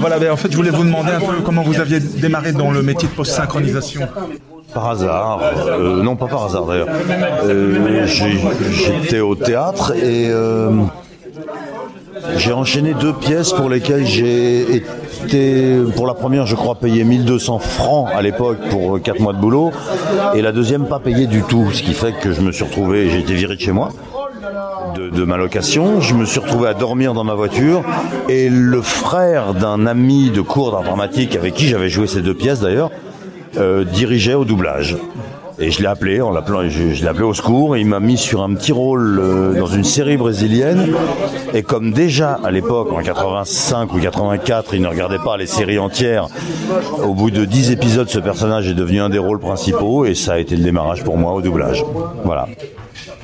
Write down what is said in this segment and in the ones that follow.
Voilà, ben, en fait, je voulais vous demander un peu comment vous aviez démarré dans le métier de post-synchronisation. Par hasard, euh, non pas par hasard d'ailleurs. Euh, J'étais au théâtre et euh, j'ai enchaîné deux pièces pour lesquelles j'ai été, pour la première je crois payé 1200 francs à l'époque pour 4 mois de boulot et la deuxième pas payé du tout, ce qui fait que je me suis retrouvé, j'ai été viré de chez moi de, ma location. Je me suis retrouvé à dormir dans ma voiture et le frère d'un ami de cours d'informatique avec qui j'avais joué ces deux pièces d'ailleurs euh, dirigeait au doublage. Et je l'ai appelé, en l'appelant, je, je l'ai appelé au secours, et il m'a mis sur un petit rôle euh, dans une série brésilienne. Et comme déjà à l'époque, en 85 ou 84, il ne regardait pas les séries entières, au bout de 10 épisodes, ce personnage est devenu un des rôles principaux, et ça a été le démarrage pour moi au doublage. Voilà.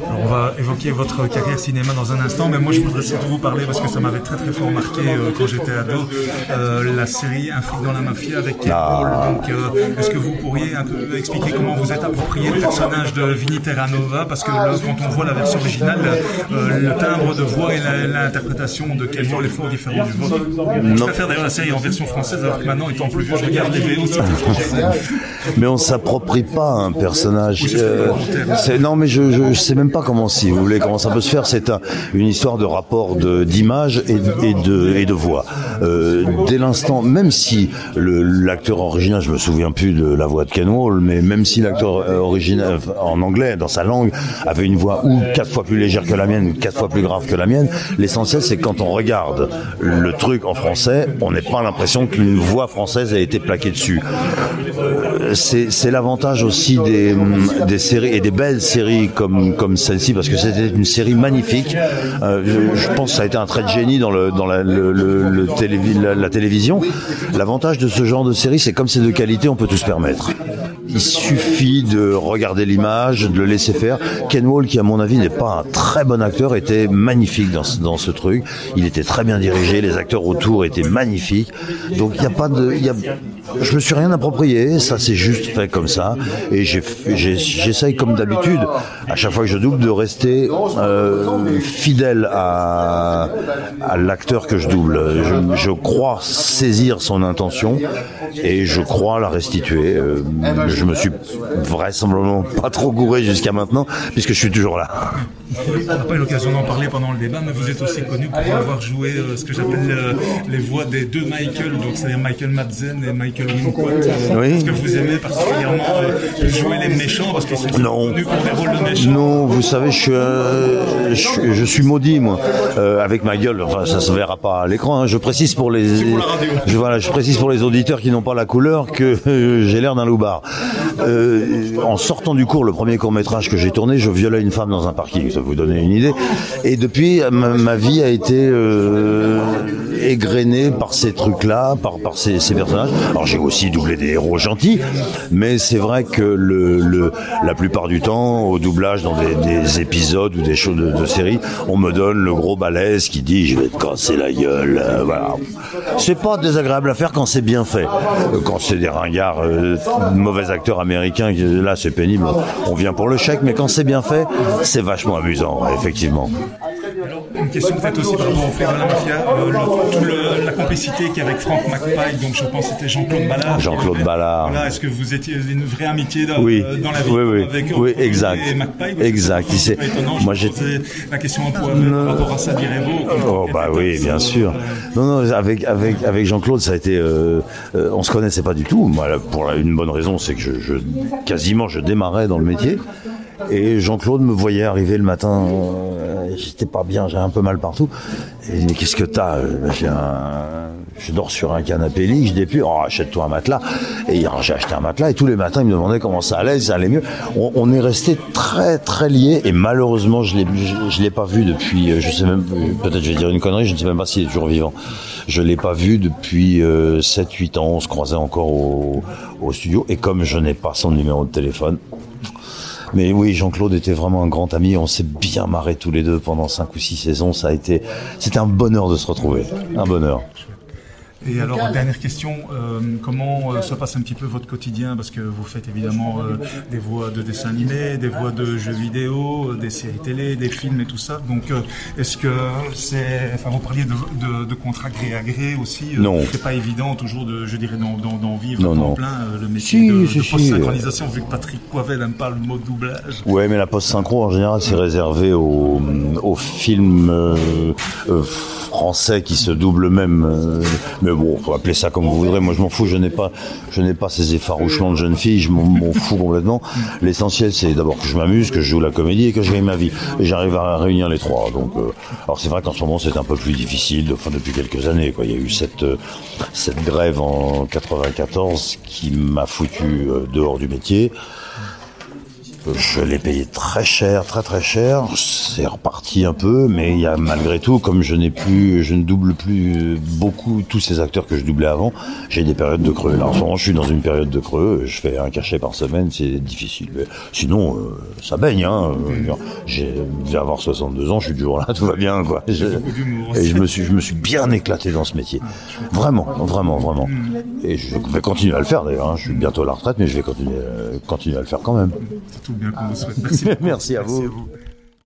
Alors, on va évoquer votre carrière cinéma dans un instant, mais moi je voudrais surtout vous parler parce que ça m'avait très très fort marqué euh, quand j'étais ado, euh, la série Un flic dans la mafia avec Ken Ah. Hall. Donc, euh, est-ce que vous pourriez un peu expliquer comment vous êtes approprié le personnage de Vinny Terranova? Parce que là, quand on voit la version originale, euh, le timbre de voix et l'interprétation de Ken Hall est fort différent du vôtre. Je préfère d'ailleurs la série en version française, alors que maintenant, étant plus vieux, je regarde les VO, Mais on s'approprie pas un personnage. C'est non, mais je, je, je sais même pas comment, si vous voulez, comment ça peut se faire. C'est un- une histoire de rapport d'image et, et de et de voix. Euh, dès l'instant, même si l'acteur original, je me souviens plus de la voix de Ken Hall, mais même si l'acteur euh, original en anglais, dans sa langue, avait une voix ou quatre fois plus légère que la mienne, quatre fois plus grave que la mienne, l'essentiel c'est quand on regarde le truc en français, on n'a pas l'impression qu'une voix française a été plaquée dessus c'est l'avantage aussi des, des séries et des belles séries comme comme celle-ci parce que c'était une série magnifique. Euh, je, pense que ça a été un trait de génie dans le dans la, la, la télévision. L'avantage de ce genre de série, c'est comme c'est de qualité, on peut tout se permettre. Il suffit de regarder l'image, de le laisser faire. Ken Wall, qui à mon avis n'est pas un très bon acteur, était magnifique dans ce, dans ce truc. Il était très bien dirigé, les acteurs autour étaient magnifiques. Donc il n'y a pas de, y a, je me suis rien approprié, ça c'est juste fait comme ça. Et j'essaye comme d'habitude, à chaque fois que je double, de rester euh, fidèle à, à l'acteur que je double. Je, je crois saisir son intention et je crois la restituer. Euh, je me suis vraisemblablement pas trop gouré jusqu'à maintenant, puisque je suis toujours là. On n'a pas eu l'occasion d'en parler pendant le débat, mais vous êtes aussi connu pour avoir joué euh, ce que j'appelle euh, les voix des deux Michael, donc c'est-à-dire Michael Madsen et Michael Wincott. Oui. Est-ce que vous aimez particulièrement euh, jouer les méchants parce qu'ils sont Non. connus pour des rôles de méchants? Non, vous savez, je suis, je, suis- je suis maudit moi, avec ma gueule. Enfin, ça se verra pas à l'écran. hein. Je précise pour les, pour je, voilà, je précise pour les auditeurs qui n'ont pas la couleur que j'ai l'air d'un loupard. Euh, en sortant du cours, le premier court métrage que j'ai tourné, je violais une femme dans un parking. Ça vous donner une idée. Et depuis, ma, ma vie a été euh, égrenée par ces trucs-là, par, ces, personnages. Alors j'ai aussi doublé des héros gentils, mais c'est vrai que la plupart du temps, au doublage dans des, des épisodes ou des shows de, de séries, on me donne le gros balèze qui dit je vais te casser la gueule. euh, voilà. C'est pas désagréable à faire quand c'est bien fait. Quand c'est des ringards, euh, mauvais acteurs américains, là c'est pénible. On vient pour le chèque, mais quand c'est bien fait, c'est vachement amusant, effectivement. Une question peut-être aussi par rapport au la mafia, euh, tout le- la complicité qu'il y a avec Franck McPike, donc je pense que c'était Jean-Claude Ballard. Jean-Claude Ballard. Voilà, est-ce que vous étiez une vraie amitié dans, Oui, euh, dans la vie oui, oui, avec oui, exact. et Exact, C'est étonnant, moi, je j'ai- posais la question par rapport à Sadi Revo. Oh bah oui, bien sûr. Non, non, avec avec avec Jean-Claude, ça a été, euh, euh, on se connaissait pas du tout. Moi, là, pour une bonne raison, c'est que je, je quasiment je démarrais dans le métier. Et Jean-Claude me voyait arriver le matin, euh, j'étais pas bien, j'avais un peu mal partout. Et mais qu'est-ce que t'as Euh, ben, J'ai un, je dors sur un canapé lit, je déplie, oh achète-toi un matelas. Et j'ai acheté un matelas et tous les matins il me demandait comment ça allait, ça allait mieux. On, est resté très très liés et malheureusement je l'ai je, je l'ai pas vu depuis, euh, je sais même, peut-être je vais dire une connerie, je ne sais même pas s'il est toujours vivant. Je l'ai pas vu depuis 7-8 ans, on se croisait encore au, au studio et comme je n'ai pas son numéro de téléphone, mais oui, Jean-Claude était vraiment un grand ami. On s'est bien marré tous les deux pendant cinq ou six saisons. Ça a été, c'était un bonheur de se retrouver. Un bonheur. Et alors, dernière question, euh, comment euh, se passe un petit peu votre quotidien? Parce que vous faites évidemment euh, des voix de dessins animés, des voix de jeux vidéo, des séries télé, des films et tout ça. Donc, est-ce que c'est... Enfin, vous parliez de, de, contrat gré à gré aussi. non. C'est pas évident toujours, de, je dirais, d'en, vivre en plein le métier de, post-synchronisation, vu que Patrick Poivet n'aime pas le mot doublage. Ouais, mais la post-synchro, en général, c'est réservé aux, aux films français qui se doublent même mais bon, appeler ça comme vous voudrez. Moi, je m'en fous. Je n'ai pas, ces effarouchements de jeune fille. Je m'en fous complètement. L'essentiel, c'est d'abord que je m'amuse, que je joue la comédie et que je gagne ma vie. Et j'arrive à réunir les trois. Donc, euh, alors c'est vrai qu'en ce moment, c'est un peu plus difficile. Enfin, depuis quelques années, quoi. Il y a eu cette euh, grève en 94 qui m'a foutu euh, dehors du métier. Je l'ai payé très cher, très très cher. C'est reparti un peu, mais il y a malgré tout, comme je n'ai plus, je ne double plus beaucoup tous ces acteurs que je doublais avant, j'ai des périodes de creux. Là, en ce moment, je suis dans une période de creux. Je fais un cachet par semaine, c'est difficile. Mais sinon, euh, ça baigne. Hein. J'ai, je vais avoir 62 ans, je suis toujours là, tout va bien, quoi. et je me suis, je me suis bien éclaté dans ce métier. Vraiment, vraiment, vraiment. Et je vais continuer à le faire d'ailleurs. Hein. Je suis bientôt à la retraite, mais je vais continuer, continuer à le faire quand même bien qu'on vous souhaite. Merci, Merci à vous.